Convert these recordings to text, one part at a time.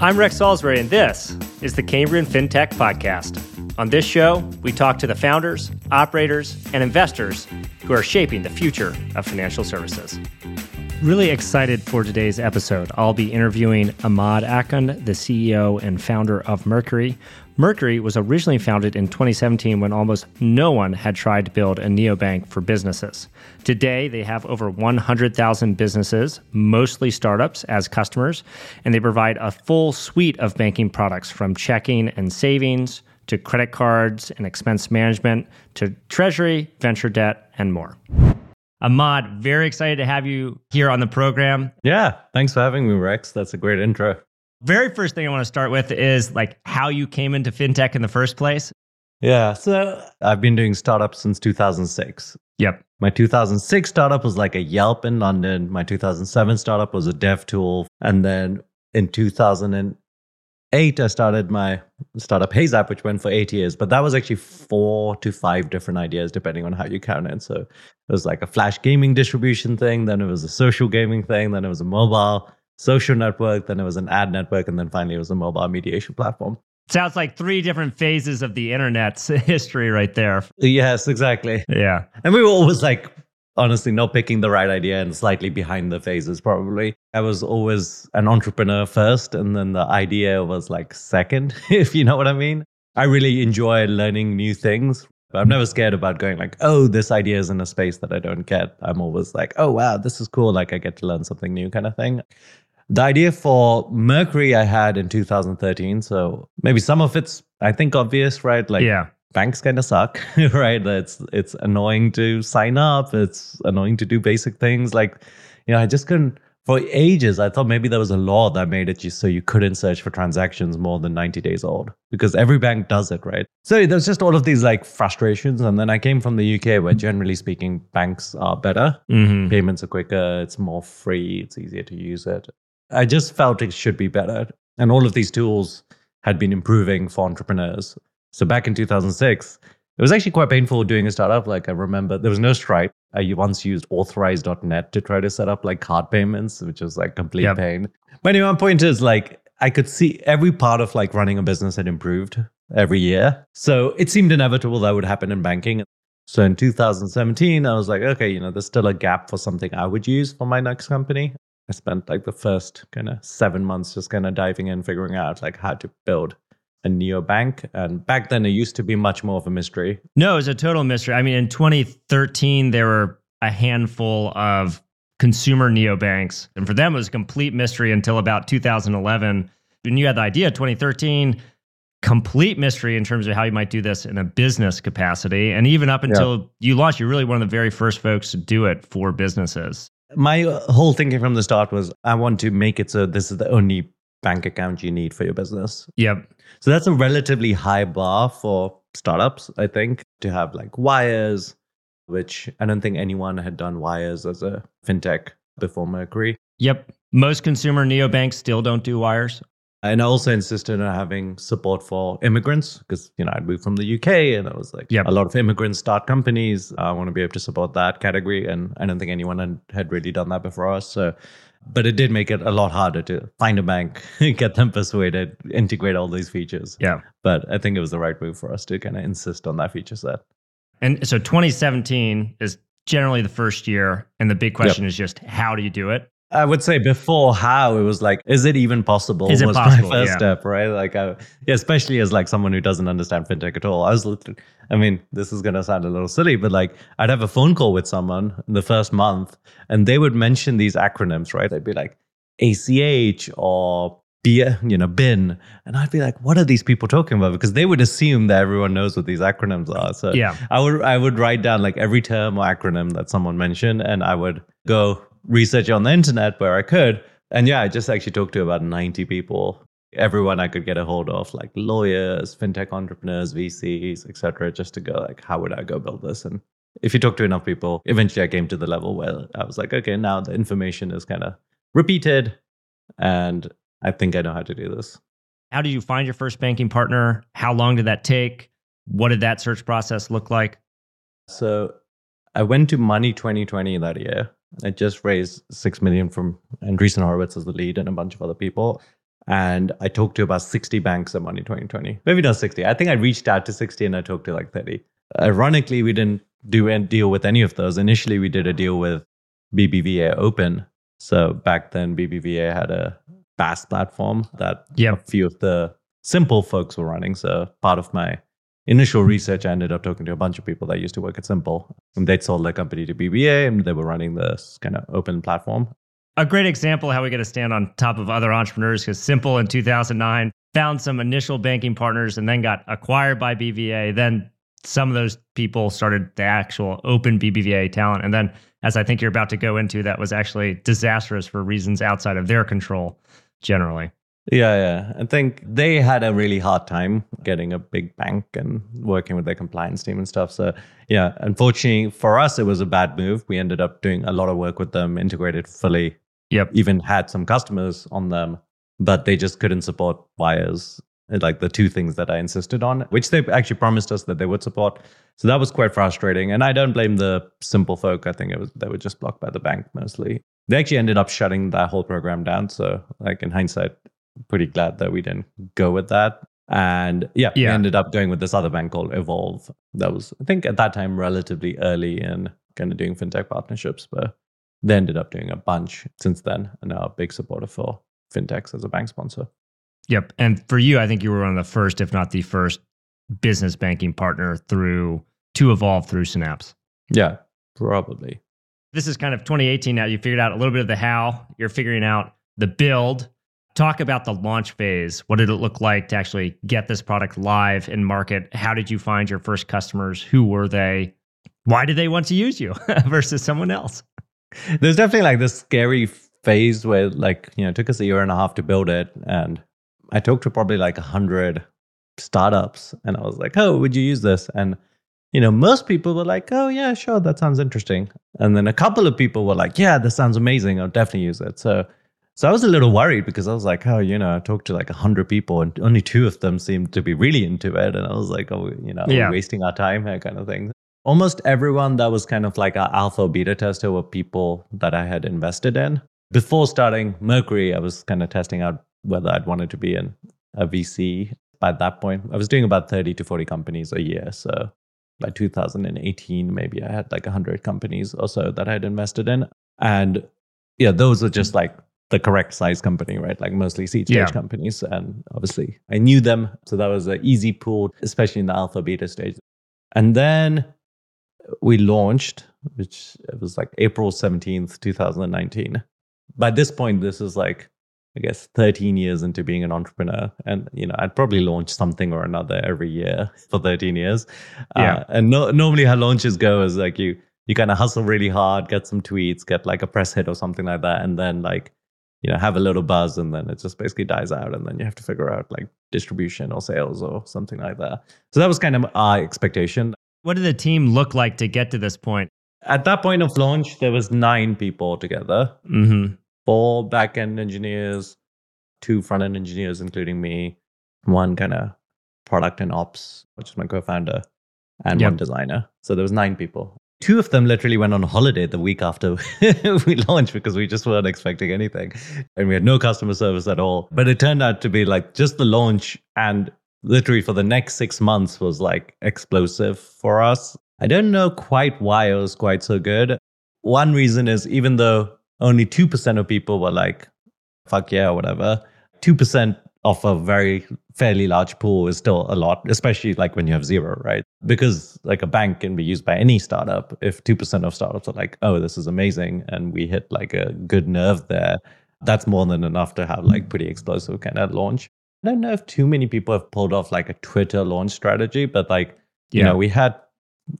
I'm Rex Salisbury, and this is the Cambrian FinTech Podcast. On this show, we talk to the founders, operators, and investors who are shaping the future of financial services. Really excited for today's episode. I'll be interviewing Immad Akhund, the CEO and founder of Mercury. Mercury was originally founded in 2017 when almost no one had tried to build a neobank for businesses. Today, they have over 100,000 businesses, mostly startups, as customers, and they provide a full suite of banking products from checking and savings to credit cards and expense management to treasury, venture debt, and more. Immad, very excited to have you here on the program. Yeah, thanks for having me, Rex. That's a great intro. Very first thing I want to start with is like how you came into fintech in the first place. Yeah, so I've been doing startups since 2006. Yep. My 2006 startup was like a Yelp in London. My 2007 startup was a dev tool. And then in 2008, I started my startup HeyZap, which went for eight years. But that was actually four to five different ideas, depending on how you count it. So it was like a flash gaming distribution thing. Then it was a social gaming thing. Then it was a mobile social network. Then it was an ad network. And then finally it was a mobile mediation platform. Sounds like three different phases of the internet's history right there. Yes, exactly. Yeah. And we were always like, honestly, not picking the right idea and slightly behind the phases, probably. I was always an entrepreneur first, and then the idea was like second, if you know what I mean. I really enjoy learning new things. But I'm never scared about going like, oh, this idea is in a space that I don't get. I'm always like, oh, wow, this is cool. Like I get to learn something new kind of thing. The idea for Mercury I had in 2013. So maybe some of it's, I think, obvious, right? Like, yeah. banks kind of suck, right? It's it's annoying to sign up. It's annoying to do basic things. Like, you know, I just couldn't. For ages, I thought maybe there was a law that made it just so you couldn't search for transactions more than 90 days old because every bank does it, right? So there's just all of these like frustrations. And then I came from the UK where generally speaking, banks are better. Mm-hmm. Payments are quicker, it's more free, it's easier to use it. I just felt it should be better. And all of these tools had been improving for entrepreneurs. So back in 2006, it was actually quite painful doing a startup. Like I remember there was no Stripe. I once used authorize.net to try to set up like card payments, which was like complete Yep. pain. But anyway, my point is like I could see every part of like running a business had improved every year. So it seemed inevitable that would happen in banking. So in 2017, I was like, okay, you know, there's still a gap for something I would use for my next company. I spent like the first kind of seven months just kind of diving in, figuring out like how to build a neobank. And back then, it used to be much more of a mystery. No, it was a total mystery. I mean, in 2013, there were a handful of consumer neobanks. And for them, it was a complete mystery until about 2011. When you had the idea, 2013, complete mystery in terms of how you might do this in a business capacity. And even up until you launched, you're really one of the very first folks to do it for businesses. My uh, whole thinking from the start was I want to make it so this is the only bank account you need for your business. Yep. So that's a relatively high bar for startups, I think, to have like wires, which I don't think anyone had done wires as a fintech before Mercury. Yep. Most consumer neobanks still don't do wires. And I also insisted on having support for immigrants because, you know, I'd moved from the UK and I was like, Yep. a lot of immigrants start companies. I want to be able to support that category. And I don't think anyone had, had really done that before us. So, but it did make it a lot harder to find a bank, get them persuaded, integrate all these features. Yeah. But I think it was the right move for us to kind of insist on that feature set. And so 2017 is generally the first year. And the big question is just how do you do it? I would say before how it was like, is it even possible? Is it was possible? my first Yeah. step, right? Like, I, yeah, especially as like someone who doesn't understand fintech at all. I was, I mean, this is gonna sound a little silly, but like, I'd have a phone call with someone in the first month, and they would mention these acronyms, right? They'd be like ACH or B, you know, BIN, and I'd be like, what are these people talking about? Because they would assume that everyone knows what these acronyms are. So Yeah. I would I would write down like every term or acronym that someone mentioned, and I would go research on the internet where I could. And yeah, I just actually talked to about 90 people, everyone I could get a hold of, like lawyers, fintech entrepreneurs, VCs, etc., just to go like, how would I go build this? And if you talk to enough people, eventually I came to the level where I was like, okay, now the information is kind of repeated, and I think I know how to do this. How did you find your first banking partner? How long did that take? What did that search process look like? So I went to Money 2020 that year. I just raised six million from Andreessen Horowitz as the lead and a bunch of other people. And I talked to about 60 banks at Money 2020. Maybe not 60. I think I reached out to 60 and I talked to like 30. Ironically, we didn't do a deal with any of those. Initially, we did a deal with BBVA Open. So back then, BBVA had a BaaS platform that Yep. a few of the simple folks were running. So part of my initial research, I ended up talking to a bunch of people that used to work at Simple. And they'd sold their company to BBVA and they were running this kind of open platform. A great example how we get to stand on top of other entrepreneurs because Simple in 2009 found some initial banking partners and then got acquired by BBVA. Then some of those people started the actual open BBVA talent. And then, as I think you're about to go into, that was actually disastrous for reasons outside of their control generally. Yeah, yeah. I think they had a really hard time getting a big bank and working with their compliance team and stuff. So, yeah, unfortunately for us, it was a bad move. We ended up doing a lot of work with them, integrated fully, Yep. even had some customers on them, but they just couldn't support wires, like the two things that I insisted on, which they actually promised us that they would support. So that was quite frustrating. And I don't blame the simple folk. I think it was they were just blocked by the bank mostly. They actually ended up shutting that whole program down. So, like in hindsight, pretty glad that we didn't go with that. And yeah, we ended up going with this other bank called Evolve. That was, I think, at that time relatively early in kind of doing fintech partnerships, but they ended up doing a bunch since then and are a big supporter for fintechs as a bank sponsor. Yep. And for you, I think you were one of the first, if not the first, business banking partner through to evolve through Synapse. Yeah, probably. This is kind of 2018 now. You figured out a little bit of the how, you're figuring out the build. Talk about the launch phase. What did it look like to actually get this product live in market? How did you find your first customers? Who were they? Why did they want to use you versus someone else? There's definitely like this scary phase where like, you know, it took us a year and a half to build it. And I talked to probably like a hundred startups and I was like, oh, would you use this? And, you know, most people were like, oh, yeah, sure, that sounds interesting. And then a couple of people were like, yeah, this sounds amazing. I'll definitely use it. So, so I was a little worried because I was like, oh, you know, I talked to like a hundred people and only two of them seemed to be really into it. And I was like, oh, you know, Yeah. wasting our time here kind of thing. Almost everyone that was kind of like our alpha beta tester were people that I had invested in. Before starting Mercury, I was kind of testing out whether I'd wanted to be in a VC. By that point, I was doing about 30 to 40 companies a year. So by 2018, maybe I had like 100 companies or so that I had invested in. And yeah, those are just like the correct size company, right? Like mostly seed stage Yeah. companies. And obviously I knew them. So that was an easy pool, especially in the alpha beta stage. And then we launched, which it was like April 17th, 2019. By this point, this is like, I guess, 13 years into being an entrepreneur. And, you know, I'd probably launch something or another every year for 13 years. Yeah. Uh, and no, normally how launches go is like you, you kind of hustle really hard, get some tweets, get like a press hit or something like that. And then like, you know, have a little buzz and then it just basically dies out. And then you have to figure out like distribution or sales or something like that. So that was kind of our expectation. What did the team look like to get to this point? At that point of launch, there was nine people together, Mm-hmm. four back-end engineers, two front-end engineers, including me, one kind of product and ops, which is my co-founder, and Yep. one designer. So there was nine people. Two of them literally went on holiday the week after we launched because we just weren't expecting anything. And we had no customer service at all. But it turned out to be like just the launch and literally for the next six months was like explosive for us. I don't know quite why it was quite so good. One reason is even though only 2% of people were like, fuck yeah, or whatever, 2% of a very fairly large pool is still a lot, especially like when you have zero, right? Because like a bank can be used by any startup. If 2% of startups are like, oh, this is amazing, and we hit like a good nerve there, that's more than enough to have like pretty explosive kind of launch. I don't know if too many people have pulled off like a Twitter launch strategy, but like, you know, we had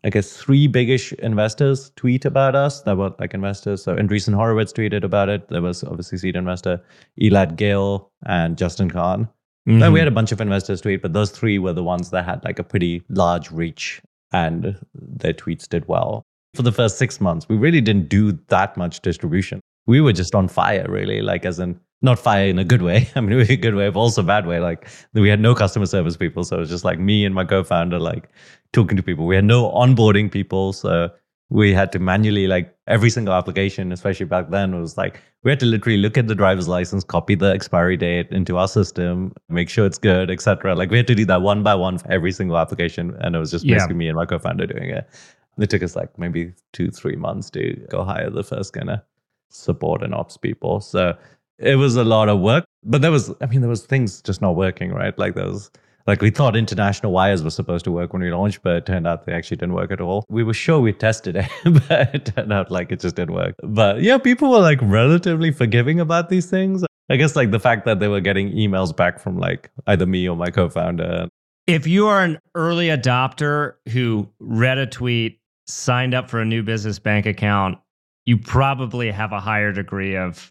I guess three biggish investors tweet about us that were like investors. So Andreessen Horowitz tweeted about it. There was obviously seed investor Elad Gil and Justin Kan. Mm-hmm. We had a bunch of investors tweet, but those three were the ones that had like a pretty large reach and their tweets did well. For the first six months, we really didn't do that much distribution. We were just on fire, really, like as in not fire in a good way. I mean, a good way, but also bad way. Like we had no customer service people, so it was just like me and my co-founder, like talking to people. We had no onboarding people, so we had to manually like every single application especially back then was like we had to literally look at the driver's license copy the expiry date into our system make sure it's good etc like we had to do that one by one for every single application and it was just Yeah. basically me and my co-founder doing it it took us like maybe two three months to go hire the first kind of support and ops people so it was a lot of work but there was i mean there was things just not working right like there was like we thought international wires were supposed to work when we launched, but it turned out they actually didn't work at all. We were sure we tested it, but it turned out like it just didn't work. But yeah, people were like relatively forgiving about these things. I guess like the fact that they were getting emails back from like either me or my co-founder. If you are an early adopter who read a tweet, signed up for a new business bank account, you probably have a higher degree of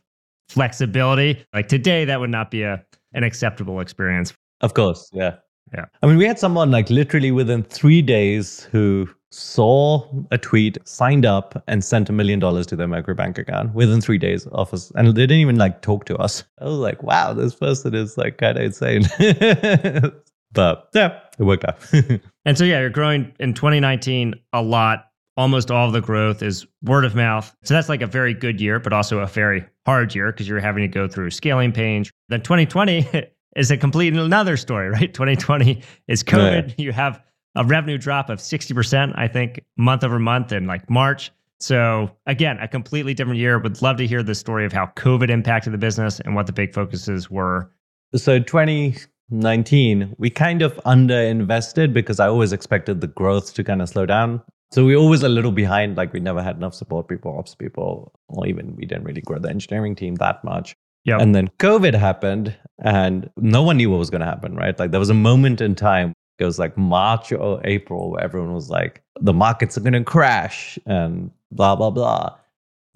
flexibility. Like today, that would not be a an acceptable experience. Of course, yeah. Yeah. I mean, we had someone like literally within three days who saw a tweet, signed up, and sent a million dollars to their Mercury bank account within three days of us. And they didn't even like talk to us. I was like, wow, this person is like kind of insane. but yeah, it worked out. And so, yeah, you're growing in 2019 a lot. Almost all of the growth is word of mouth. So that's like a very good year, but also a very hard year because you're having to go through scaling pains. Then 2020 is a complete another story, right? 2020 is COVID. You have a revenue drop of 60%, I think, month over month in like March. So again, a completely different year. Would love to hear the story of how COVID impacted the business and what the big focuses were. so 2019 we kind of underinvested because i always expected the growth to kind of slow down so we were always a little behind like we never had enough support people ops people or even we didn't really grow the engineering team that much Yeah. and then covid happened and no one knew what was going to happen right like there was a moment in time it was like march or april where everyone was like the markets are going to crash and blah blah blah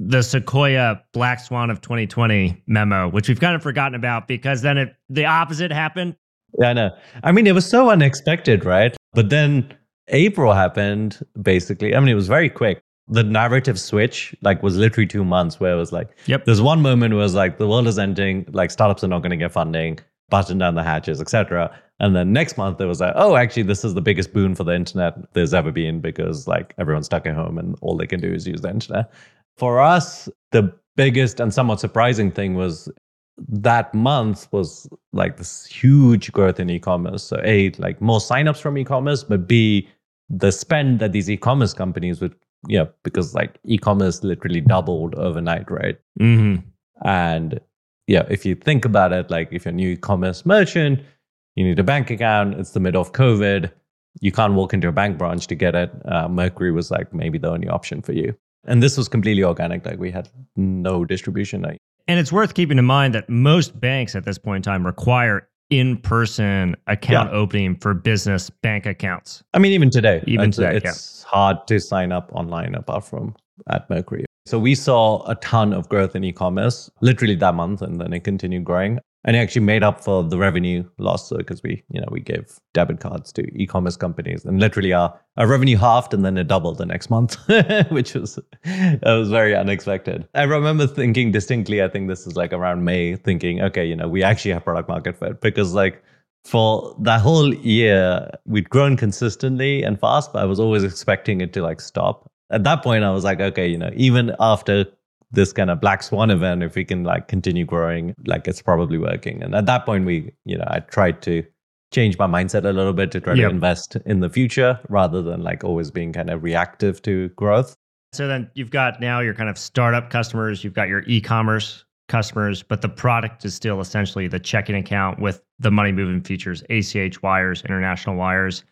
the Sequoia Black Swan of 2020 memo, which we've kind of forgotten about because then it, the opposite happened. Yeah, I know. I mean, it was so unexpected, right? But then April happened, basically. I mean, it was very quick. The narrative switch, like, was literally two months where it was like, Yep. there's one moment where it was like, the world is ending, like, startups are not going to get funding, button down the hatches, etc. And then next month, it was like, oh, actually, this is the biggest boon for the internet there's ever been because, like, everyone's stuck at home and all they can do is use the internet. For us, the biggest and somewhat surprising thing was that month was like this huge growth in e-commerce. So A, like more signups from e-commerce, but B, the spend that these e-commerce companies would, yeah, because like e-commerce literally doubled overnight, right? Mm-hmm. And yeah, if you think about it, like if you're a new e-commerce merchant, you need a bank account. It's the middle of COVID. You can't walk into a bank branch to get it. Uh, Mercury was like maybe the only option for you. And this was completely organic. Like we had no distribution. Like, And it's worth keeping in mind that most banks at this point in time require in person account Yeah. opening for business bank accounts. I mean, even today, Even it's, today, it's hard to sign up online apart from at Mercury. So we saw a ton of growth in e-commerce literally that month, and then it continued growing. And it actually made up for the revenue loss because we, you know, we gave debit cards to e-commerce companies, and literally our, our revenue halved, and then it doubled the next month, which was was very unexpected. I remember thinking distinctly. I think this is like around May, thinking, okay, you know, we actually have product market fit because like for that whole year, we'd grown consistently and fast, but I was always expecting it to like stop. At that point, I was like, okay, you know, even after this kind of black swan event, if we can like continue growing, like it's probably working. And at that point, we, you know, I tried to change my mindset a little bit to try Yep. to invest in the future rather than like always being kind of reactive to growth. So then you've got now your kind of startup customers, you've got your e-commerce customers, but the product is still essentially the checking account with the money moving features, ACH wires, international wires.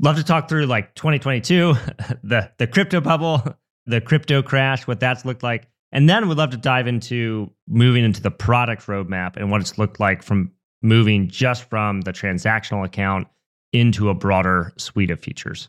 Love to talk through like 2022, the the crypto bubble, the crypto crash, what that's looked like. And then we'd love to dive into moving into the product roadmap and what it's looked like from moving just from the transactional account into a broader suite of features.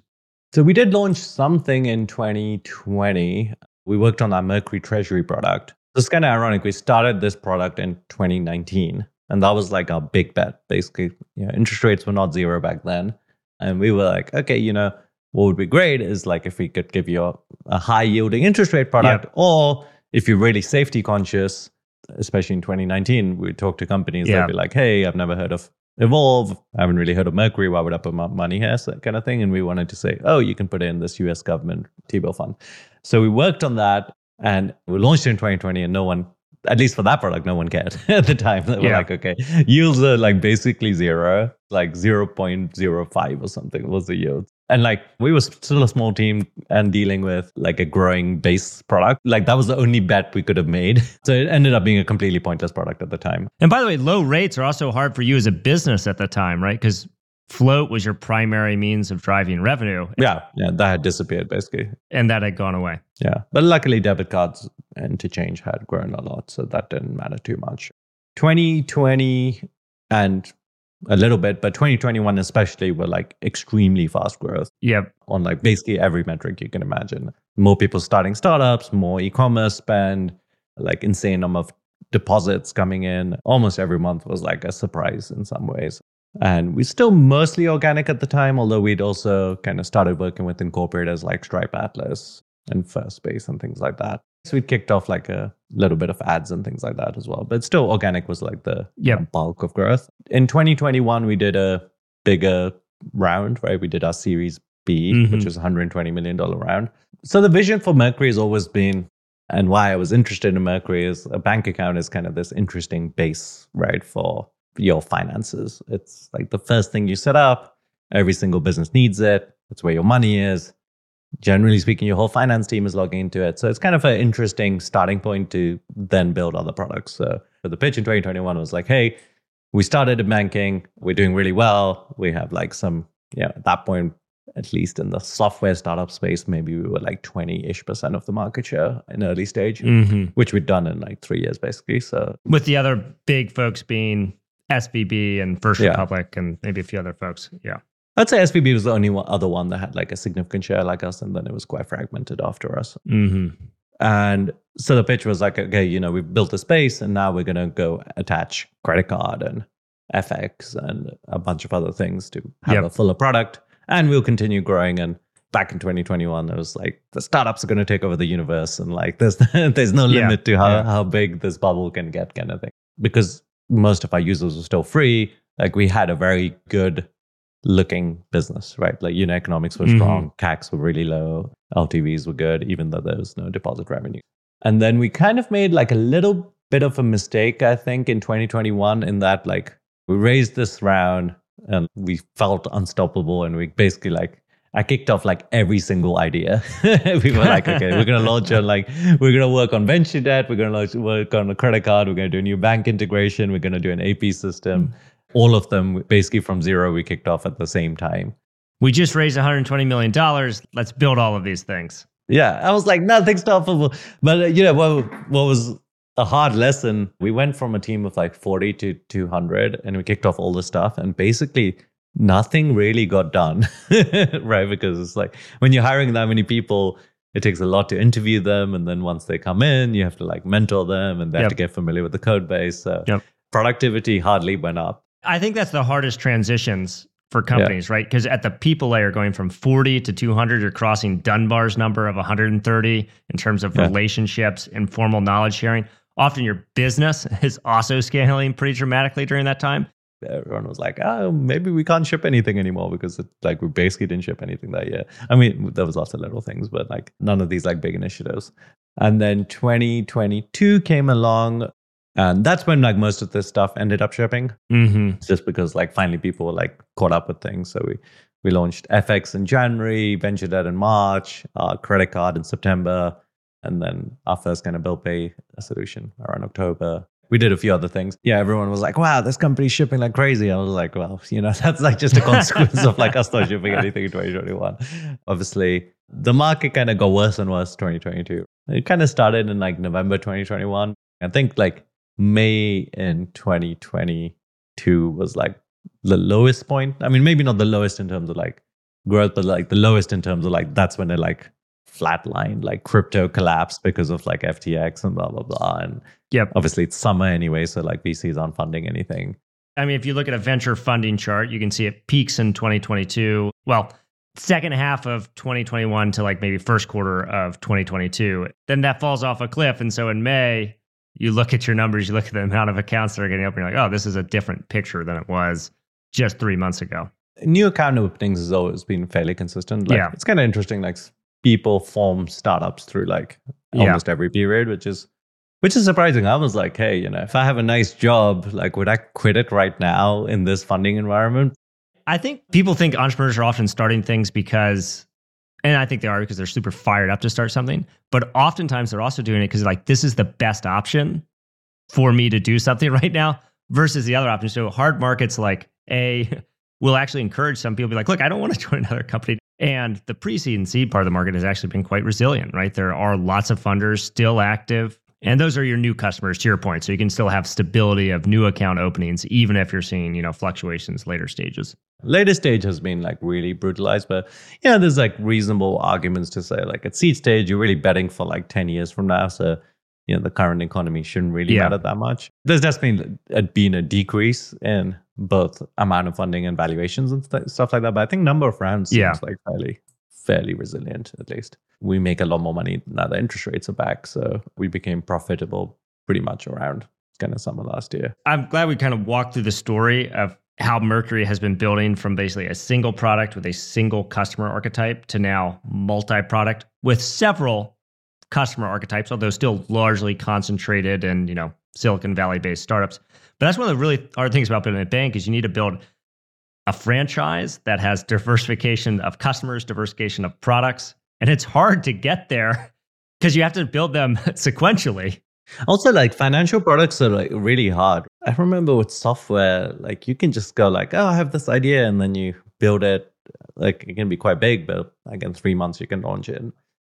So we did launch something in 2020. We worked on our Mercury Treasury product. It's kind of ironic. We started this product in 2019, and that was like our big bet. Basically, you know, interest rates were not zero back then, and we were like, okay, you know, what would be great is like if we could give you a, a high yielding interest rate product, or if you're really safety conscious, especially in 2019, we talk to companies Yeah. they'd be like, hey, I've never heard of Evolve. I haven't really heard of Mercury. Why would I put my money here? So kind of thing. And we wanted to say, oh, you can put in this US government T bill fund. So we worked on that and we launched it in 2020 and no one at least for that product, no one cared at the time. They were yeah. like, okay, yields are like basically zero, like 0.05 or something was the yield. And like we were still a small team and dealing with like a growing base product. Like that was the only bet we could have made. So it ended up being a completely pointless product at the time. And by the way, low rates are also hard for you as a business at the time, right? Because float was your primary means of driving revenue. Yeah, yeah, that had disappeared basically. And that had gone away. Yeah. But luckily debit cards interchange had grown a lot, so that didn't matter too much. 2020 and a little bit, but 2021 especially were like extremely fast growth. Yep. On like basically every metric you can imagine. More people starting startups, more e-commerce spend, like insane number of deposits coming in. Almost every month was like a surprise in some ways. And we still mostly organic at the time, although we'd also kind of started working with incorporators like Stripe Atlas and Firstbase and things like that. So we kicked off like a little bit of ads and things like that as well. But still, organic was like the yep. bulk of growth. In 2021, we did a bigger round, right? We did our Series B, mm-hmm. which was $120 million round. So the vision for Mercury has always been, and why I was interested in Mercury is a bank account is kind of this interesting base, right, for your finances. It's like the first thing you set up. Every single business needs it. It's where your money is generally speaking, your whole finance team is logging into it. So it's kind of an interesting starting point to then build other products. So for the pitch in 2021 was like, hey, we started in banking, we're doing really well. We have like some, yeah, at that point, at least in the software startup space, maybe we were like 20 ish percent of the market share in early stage, mm-hmm. which we'd done in like three years basically. So with the other big folks being SVB and First yeah. Republic and maybe a few other folks. Yeah. I'd say SVB was the only one, other one that had like a significant share like us, and then it was quite fragmented after us. Mm-hmm. And so the pitch was like, okay, you know, we've built a space, and now we're going to go attach credit card and FX and a bunch of other things to have yep. a fuller product, and we'll continue growing. And back in 2021, it was like the startups are going to take over the universe, and like there's there's no limit yeah. to how yeah. how big this bubble can get, kind of thing. Because most of our users were still free. Like we had a very good looking business, right? Like unit economics were strong, mm-hmm. CACs were really low, LTVs were good, even though there was no deposit revenue. And then we kind of made like a little bit of a mistake, I think, in 2021, in that like we raised this round and we felt unstoppable and we basically like I kicked off like every single idea. we were like, okay, we're gonna launch on like we're gonna work on venture debt, we're gonna launch, work on a credit card, we're gonna do a new bank integration, we're gonna do an AP system. Mm-hmm all of them basically from zero we kicked off at the same time. We just raised 120 million dollars. Let's build all of these things. Yeah i was like nothing's stoppable but uh, you know what, what was a hard lesson we went from a team of like 40 to 200 and we kicked off all the stuff and basically nothing really got done right? Because it's like when you're hiring that many people it takes a lot to interview them and then once they come in you have to like mentor them and they yep. have to get familiar with the code base. So yep. productivity hardly went up I think that's the hardest transitions for companies, yeah. right? Because at the people layer, going from 40 to 200, you're crossing Dunbar's number of 130 in terms of yeah. relationships, informal knowledge sharing. Often your business is also scaling pretty dramatically during that time. Everyone was like, oh, maybe we can't ship anything anymore because it, like we basically didn't ship anything that year. I mean, there was lots of little things, but like none of these like big initiatives. And then 2022 came along and that's when like most of this stuff ended up shipping mm-hmm. just because like finally people were like caught up with things so we we launched fx in january venture debt in march our credit card in september and then our first kind of bill pay solution around october we did a few other things. Yeah, everyone was like, wow, this company's shipping like crazy. I was like, well, you know, that's like just a consequence of like us not shipping anything in 2021. Obviously, the market kind of got worse and worse 2022. It kind of started in like November 2021. I think like May in 2022 was like the lowest point. I mean, maybe not the lowest in terms of like growth, but like the lowest in terms of like that's when it like flatlined, like crypto collapsed because of like FTX and blah blah blah. And yep. obviously it's summer anyway, so like VCs aren't funding anything. I mean, if you look at a venture funding chart, you can see it peaks in 2022. Well, second half of 2021 to like maybe first quarter of 2022. Then that falls off a cliff. And so in May, you look at your numbers, you look at the amount of accounts that are getting open, you're like, oh, this is a different picture than it was just three months ago. New account openings has always been fairly consistent. Like, Yeah. It's kind of interesting. Like people form startups through like Yeah. almost every period, which is which is surprising. I was like, hey, you know, if I have a nice job, like would I quit it right now in this funding environment? I think people think entrepreneurs are often starting things because, and I think they are because they're super fired up to start something. But oftentimes they're also doing it because like this is the best option for me to do something right now versus the other option. So hard markets like a will actually encourage some people to be like, look, I don't want to join another company. And the pre-seed and seed part of the market has actually been quite resilient, right? There are lots of funders still active. And those are your new customers to your point. So you can still have stability of new account openings, even if you're seeing, you know, fluctuations later stages. Later stage has been like really brutalized, but yeah, there's like reasonable arguments to say like at seed stage, you're really betting for like 10 years from now. So, you know, the current economy shouldn't really Yeah. matter that much. There's definitely uh, been a decrease in both amount of funding and valuations and st- stuff like that. But I think number of rounds Yeah. seems like fairly, fairly resilient at least. We make a lot more money now that interest rates are back. So we became profitable pretty much around kind of summer last year. I'm glad we kind of walked through the story of how Mercury has been building from basically a single product with a single customer archetype to now multi product with several customer archetypes, although still largely concentrated in, you know, Silicon Valley based startups. But that's one of the really hard things about building a bank is you need to build a franchise that has diversification of customers, diversification of products. And it's hard to get there because you have to build them sequentially. Also, like financial products are like really hard. I remember with software, like you can just go like, oh, I have this idea, and then you build it. Like it can be quite big, but like in three months you can launch it.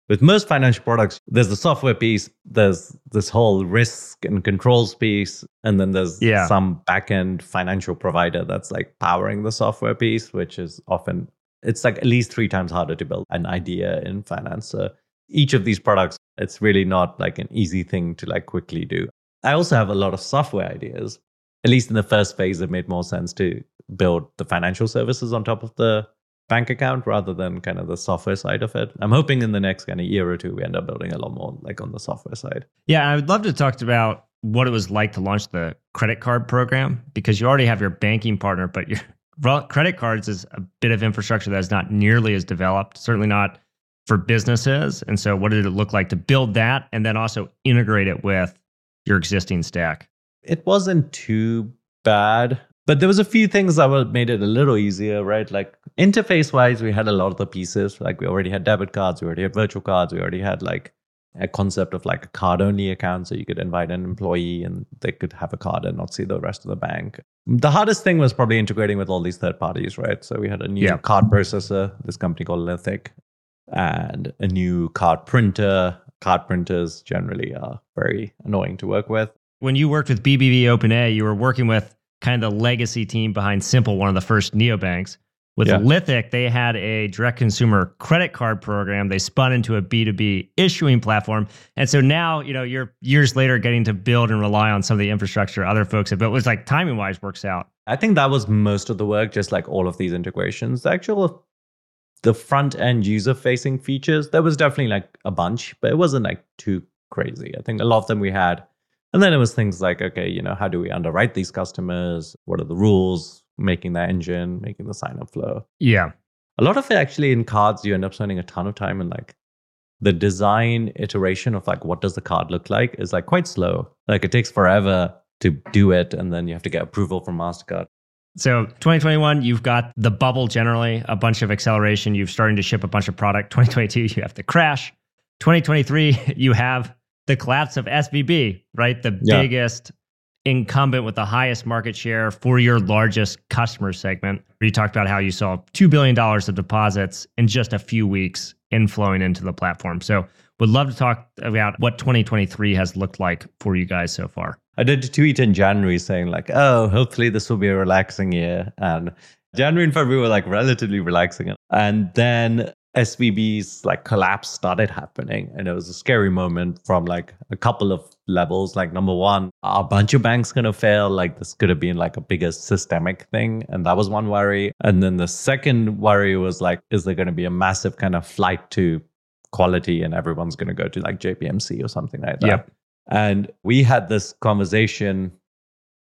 With most financial products, there's the software piece, there's this whole risk and controls piece, and then there's Yeah. some backend financial provider that's like powering the software piece, which is often it's like at least three times harder to build an idea in finance. So each of these products, it's really not like an easy thing to like quickly do. I also have a lot of software ideas. At least in the first phase, it made more sense to build the financial services on top of the bank account rather than kind of the software side of it. I'm hoping in the next kind of year or two, we end up building a lot more like on the software side. Yeah, I would love to talk about what it was like to launch the credit card program because you already have your banking partner, but your credit cards is a bit of infrastructure that is not nearly as developed, certainly not for businesses. And so, what did it look like to build that and then also integrate it with your existing stack? It wasn't too bad, but there was a few things that were- made it a little easier, right? Like interface wise, we had a lot of the pieces. Like we already had debit cards, we already had virtual cards, we already had like a concept of like a card only account. So you could invite an employee and they could have a card and not see the rest of the bank. The hardest thing was probably integrating with all these third parties, right? So we had a new Yeah. card processor, this company called Lithic, and a new card printer. Card printers generally are very annoying to work with. When you worked with BBVA Open, you were working with kind of the legacy team behind Simple, one of the first neobanks. With Yeah. Lithic, they had a direct consumer credit card program. They spun into a B2B issuing platform. And so now, you know, you're years later getting to build and rely on some of the infrastructure other folks have built. It was like timing wise works out. I think that was most of the work, just like all of these integrations. The actual the front end user facing features, there was definitely like a bunch, but it wasn't like too crazy. I think a lot of them we had. And then it was things like, okay, you know, how do we underwrite these customers? What are the rules? Making that engine, making the sign up flow. Yeah. A lot of it actually in cards, you end up spending a ton of time in like the design iteration of like what does the card look like is like quite slow. Like it takes forever to do it, and then you have to get approval from MasterCard. So 2021, you've got the bubble generally, a bunch of acceleration. You've starting to ship a bunch of product. 2022, you have the crash. 2023, you have the collapse of SVB, right? The Yeah. biggest incumbent with the highest market share for your largest customer segment. You talked about how you saw $2 billion of deposits in just a few weeks inflowing into the platform. So would love to talk about what 2023 has looked like for you guys so far. I did a tweet in January saying like, "Oh, hopefully this will be a relaxing year." And January and February were like relatively relaxing, and then SVB's like collapse started happening, and it was a scary moment from like a couple of levels. Like number one, are a bunch of banks gonna fail? Like this could have been like a bigger systemic thing, and that was one worry. And then the second worry was like, is there gonna be a massive kind of flight to quality, and everyone's gonna go to like JPMC or something like that? Yep. And we had this conversation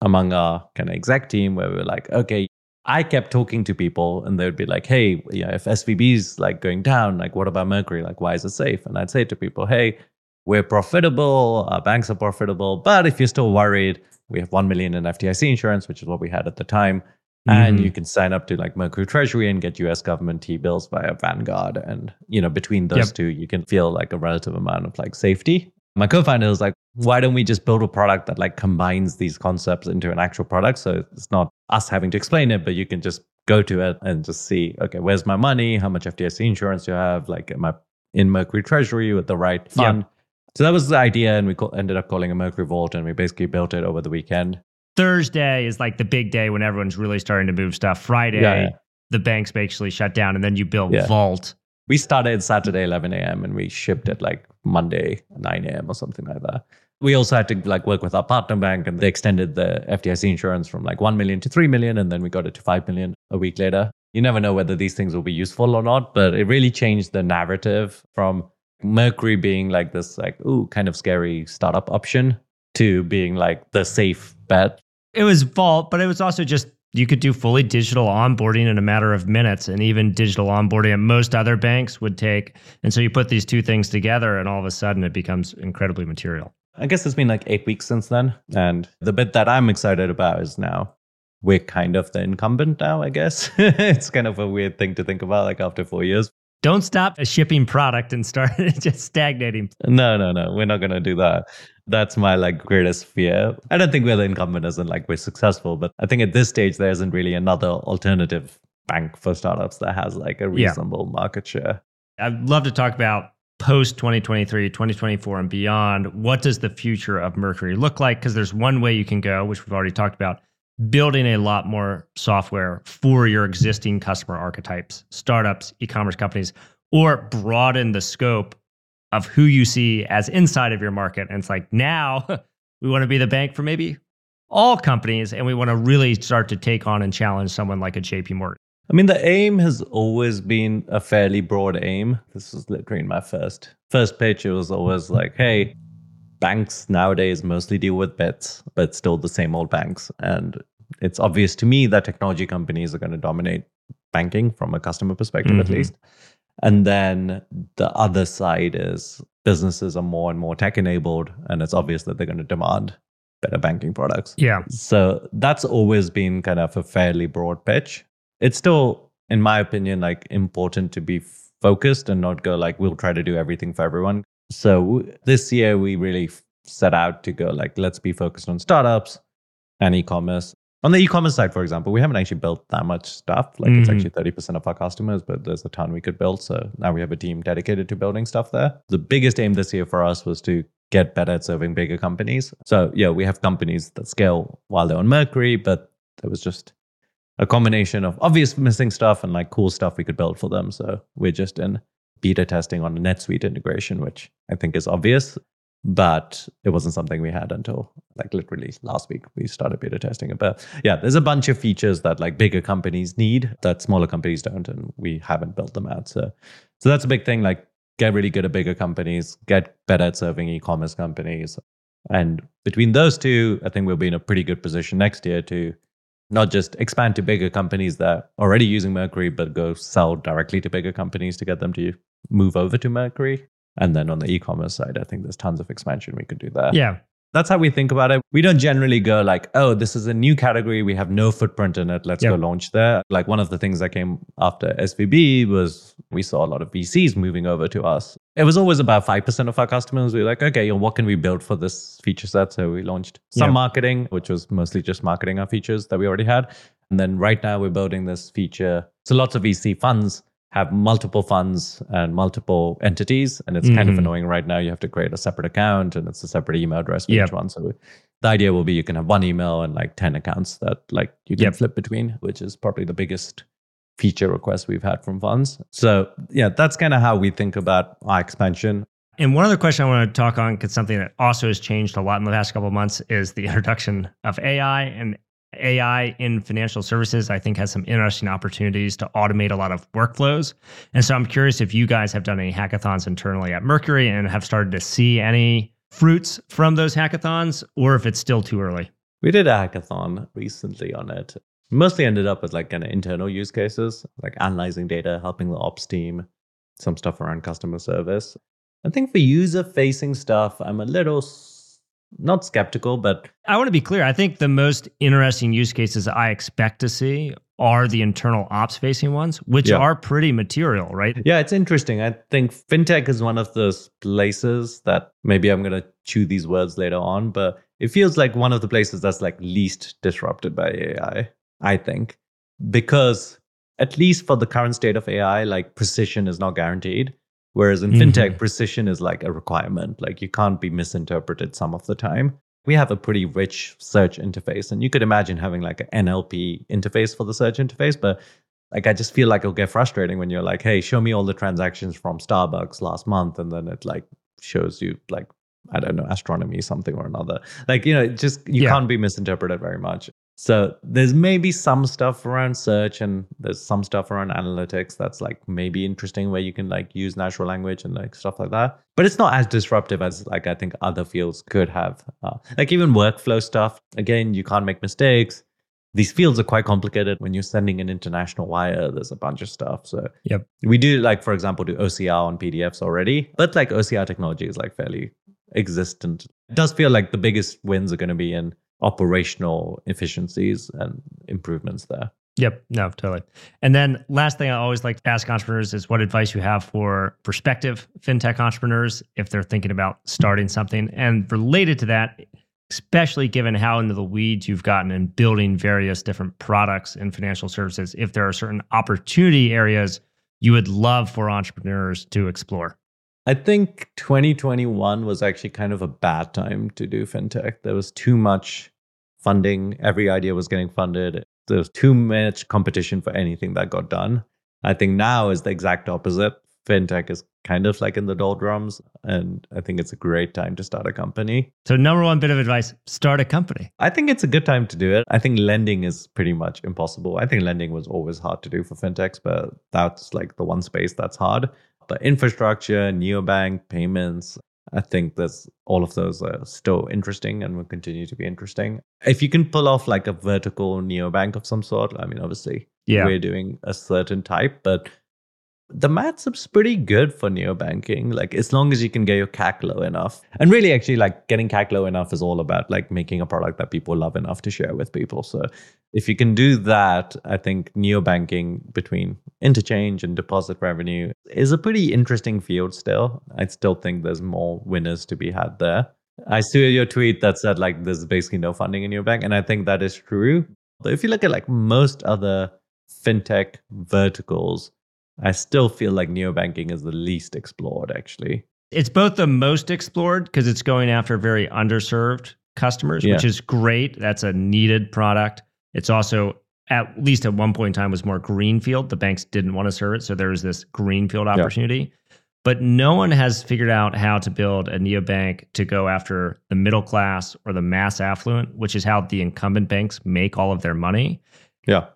among our kind of exec team where we were like, okay, I kept talking to people and they would be like, hey, yeah, if SVB's like going down, like what about Mercury? Like, why is it safe? And I'd say to people, hey, we're profitable, our banks are profitable, but if you're still worried, we have 1 million in FDIC insurance, which is what we had at the time. Mm-hmm. And you can sign up to like Mercury Treasury and get US government T bills via Vanguard. And, you know, between those yep. two, you can feel like a relative amount of like safety. My co-founder was like, why don't we just build a product that like combines these concepts into an actual product? So it's not us having to explain it, but you can just go to it and just see, okay, where's my money? How much FDIC insurance do you have? Like, am I in Mercury Treasury with the right fund? So that was the idea, and we co- ended up calling a Mercury Vault, and we basically built it over the weekend. Thursday is like the big day when everyone's really starting to move stuff. Friday, yeah, yeah. the banks basically shut down, and then you build. Vault. We started Saturday 11 a.m. and we shipped it like Monday 9 a.m. or something like that. We also had to like work with our partner bank, and they extended the FDIC insurance from like 1 million to 3 million, and then we got it to 5 million a week later. You never know whether these things will be useful or not, but it really changed the narrative from Mercury being like this, like, ooh, kind of scary startup option to being like the safe bet. It was Vault, but it was also just you could do fully digital onboarding in a matter of minutes and even digital onboarding at most other banks would take. And so you put these two things together and all of a sudden it becomes incredibly material. I guess it's been like eight weeks since then. And the bit that I'm excited about is now we're kind of the incumbent now, I guess. it's kind of a weird thing to think about, like after four years. Don't stop a shipping product and start just stagnating. No, no, no. We're not going to do that. That's my like greatest fear. I don't think we're the incumbent as in like we're successful, but I think at this stage there isn't really another alternative bank for startups that has like a reasonable yeah. market share. I'd love to talk about post 2023, 2024 and beyond. What does the future of Mercury look like? Because there's one way you can go, which we've already talked about, building a lot more software for your existing customer archetypes, startups, e-commerce companies, or broaden the scope of who you see as inside of your market. And it's like now we want to be the bank for maybe all companies, and we want to really start to take on and challenge someone like a JP Morgan. I mean, the aim has always been a fairly broad aim. This was literally my first first pitch. It was always like, hey, banks nowadays mostly deal with bets, but still the same old banks. And it's obvious to me that technology companies are going to dominate banking from a customer perspective, mm-hmm. at least. And then the other side is businesses are more and more tech enabled, and it's obvious that they're going to demand better banking products. Yeah. So that's always been kind of a fairly broad pitch. It's still, in my opinion, like important to be focused and not go like, we'll try to do everything for everyone. So this year we really set out to go like, let's be focused on startups and e-commerce. On the e-commerce side, for example, we haven't actually built that much stuff. Like mm. it's actually 30% of our customers, but there's a ton we could build. So now we have a team dedicated to building stuff there. The biggest aim this year for us was to get better at serving bigger companies. So yeah, we have companies that scale while they're on Mercury, but there was just a combination of obvious missing stuff and like cool stuff we could build for them. So we're just in beta testing on a NetSuite integration, which I think is obvious but it wasn't something we had until like literally last week we started beta testing it. But yeah there's a bunch of features that like bigger companies need that smaller companies don't and we haven't built them out. So so that's a big thing like get really good at bigger companies get better at serving e-commerce companies. And between those two i think we'll be in a pretty good position next year to not just expand to bigger companies that are already using mercury but go sell directly to bigger companies to get them to move over to mercury and then on the e-commerce side, I think there's tons of expansion we could do there. Yeah. That's how we think about it. We don't generally go like, oh, this is a new category. We have no footprint in it. Let's yep. go launch there. Like one of the things that came after SVB was we saw a lot of VCs moving over to us. It was always about 5% of our customers. We were like, okay, what can we build for this feature set? So we launched some yep. marketing, which was mostly just marketing our features that we already had. And then right now we're building this feature. So lots of VC funds have multiple funds and multiple entities. And it's mm-hmm. kind of mm-hmm. annoying right now. You have to create a separate account and it's a separate email address for yep. each one. So the idea will be you can have one email and like 10 accounts that like you can yep. flip between, which is probably the biggest feature request we've had from funds. So yeah, that's kind of how we think about our expansion. And one other question I want to talk on, because something that also has changed a lot in the past couple of months, is the introduction of AI and AI in financial services, I think, has some interesting opportunities to automate a lot of workflows. And so I'm curious if you guys have done any hackathons internally at Mercury and have started to see any fruits from those hackathons, or if it's still too early. We did a hackathon recently on it. Mostly ended up with like kind of internal use cases, like analyzing data, helping the ops team, some stuff around customer service. I think for user facing stuff, I'm a little not skeptical, but I want to be clear. I think the most interesting use cases I expect to see are the internal ops facing ones, which yeah. are pretty material, right? Yeah, it's interesting. I think fintech is one of those places that maybe I'm going to chew these words later on, but it feels like one of the places that's like least disrupted by AI, I think, because at least for the current state of AI, like precision is not guaranteed. Whereas in mm-hmm. fintech, precision is like a requirement. Like you can't be misinterpreted some of the time. We have a pretty rich search interface, and you could imagine having like an NLP interface for the search interface. But like I just feel like it'll get frustrating when you're like, hey, show me all the transactions from Starbucks last month, and then it like shows you like I don't know, astronomy, something or another. Like, you know, just you yeah. can't be misinterpreted very much. So there's maybe some stuff around search and there's some stuff around analytics that's like maybe interesting where you can like use natural language and like stuff like that. But it's not as disruptive as like I think other fields could have. Uh, like even workflow stuff. Again, you can't make mistakes. These fields are quite complicated. When you're sending an international wire, there's a bunch of stuff. So yep. we do like, for example, do OCR on PDFs already, but like OCR technology is like fairly existent. It does feel like the biggest wins are going to be in operational efficiencies and improvements there. Yep, no, totally. And then last thing I always like to ask entrepreneurs is what advice you have for prospective fintech entrepreneurs if they're thinking about starting something. And related to that, especially given how into the weeds you've gotten in building various different products and financial services, if there are certain opportunity areas you would love for entrepreneurs to explore. I think 2021 was actually kind of a bad time to do fintech. There was too much funding. Every idea was getting funded. There was too much competition for anything that got done. I think now is the exact opposite. Fintech is kind of like in the doldrums, and I think it's a great time to start a company. So, number one bit of advice start a company. I think it's a good time to do it. I think lending is pretty much impossible. I think lending was always hard to do for fintechs, but that's like the one space that's hard. But infrastructure, neobank, payments, I think there's all of those are still interesting and will continue to be interesting. If you can pull off like a vertical neobank of some sort, I mean, obviously, yeah. we're doing a certain type, but the maths is pretty good for neobanking. Like as long as you can get your CAC low enough. And really actually like getting CAC low enough is all about like making a product that people love enough to share with people. So if you can do that, I think neobanking between interchange and deposit revenue is a pretty interesting field still. I still think there's more winners to be had there. I saw your tweet that said like there's basically no funding in neobank. And I think that is true. But if you look at like most other fintech verticals, I still feel like neobanking is the least explored, actually. It's both the most explored because it's going after very underserved customers, yeah. which is great. That's a needed product. It's also, at least at one point in time, was more greenfield. The banks didn't want to serve it. So there was this greenfield opportunity. Yeah. But no one has figured out how to build a neobank to go after the middle class or the mass affluent, which is how the incumbent banks make all of their money. Yeah.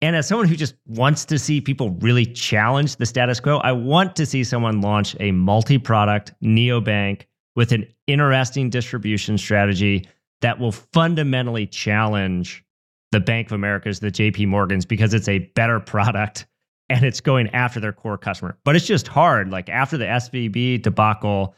And as someone who just wants to see people really challenge the status quo, I want to see someone launch a multi product neobank with an interesting distribution strategy that will fundamentally challenge the Bank of America's, the JP Morgans, because it's a better product and it's going after their core customer. But it's just hard. Like after the SVB debacle,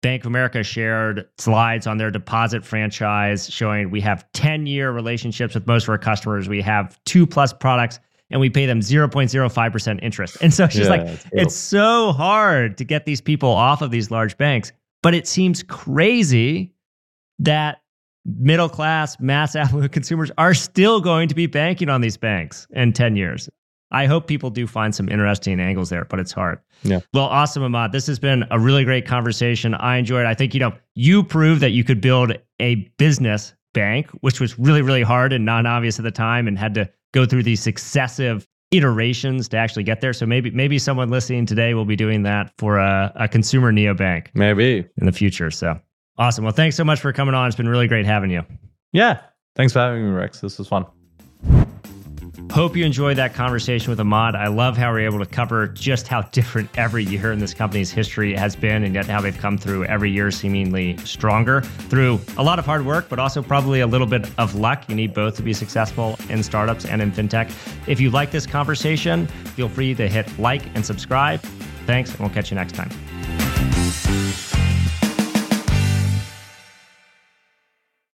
Bank of America shared slides on their deposit franchise showing we have 10 year relationships with most of our customers. We have two plus products and we pay them 0.05% interest. And so it's just yeah, like, it's so hard to get these people off of these large banks. But it seems crazy that middle class, mass affluent consumers are still going to be banking on these banks in 10 years. I hope people do find some interesting angles there, but it's hard. Yeah. Well, awesome, Immad. This has been a really great conversation. I enjoyed. It. I think you know you proved that you could build a business bank, which was really really hard and non obvious at the time, and had to go through these successive iterations to actually get there. So maybe maybe someone listening today will be doing that for a, a consumer neobank. Maybe in the future. So awesome. Well, thanks so much for coming on. It's been really great having you. Yeah. Thanks for having me, Rex. This was fun. Hope you enjoyed that conversation with Immad. I love how we're able to cover just how different every year in this company's history has been, and yet how they've come through every year seemingly stronger through a lot of hard work, but also probably a little bit of luck. You need both to be successful in startups and in fintech. If you like this conversation, feel free to hit like and subscribe. Thanks, and we'll catch you next time.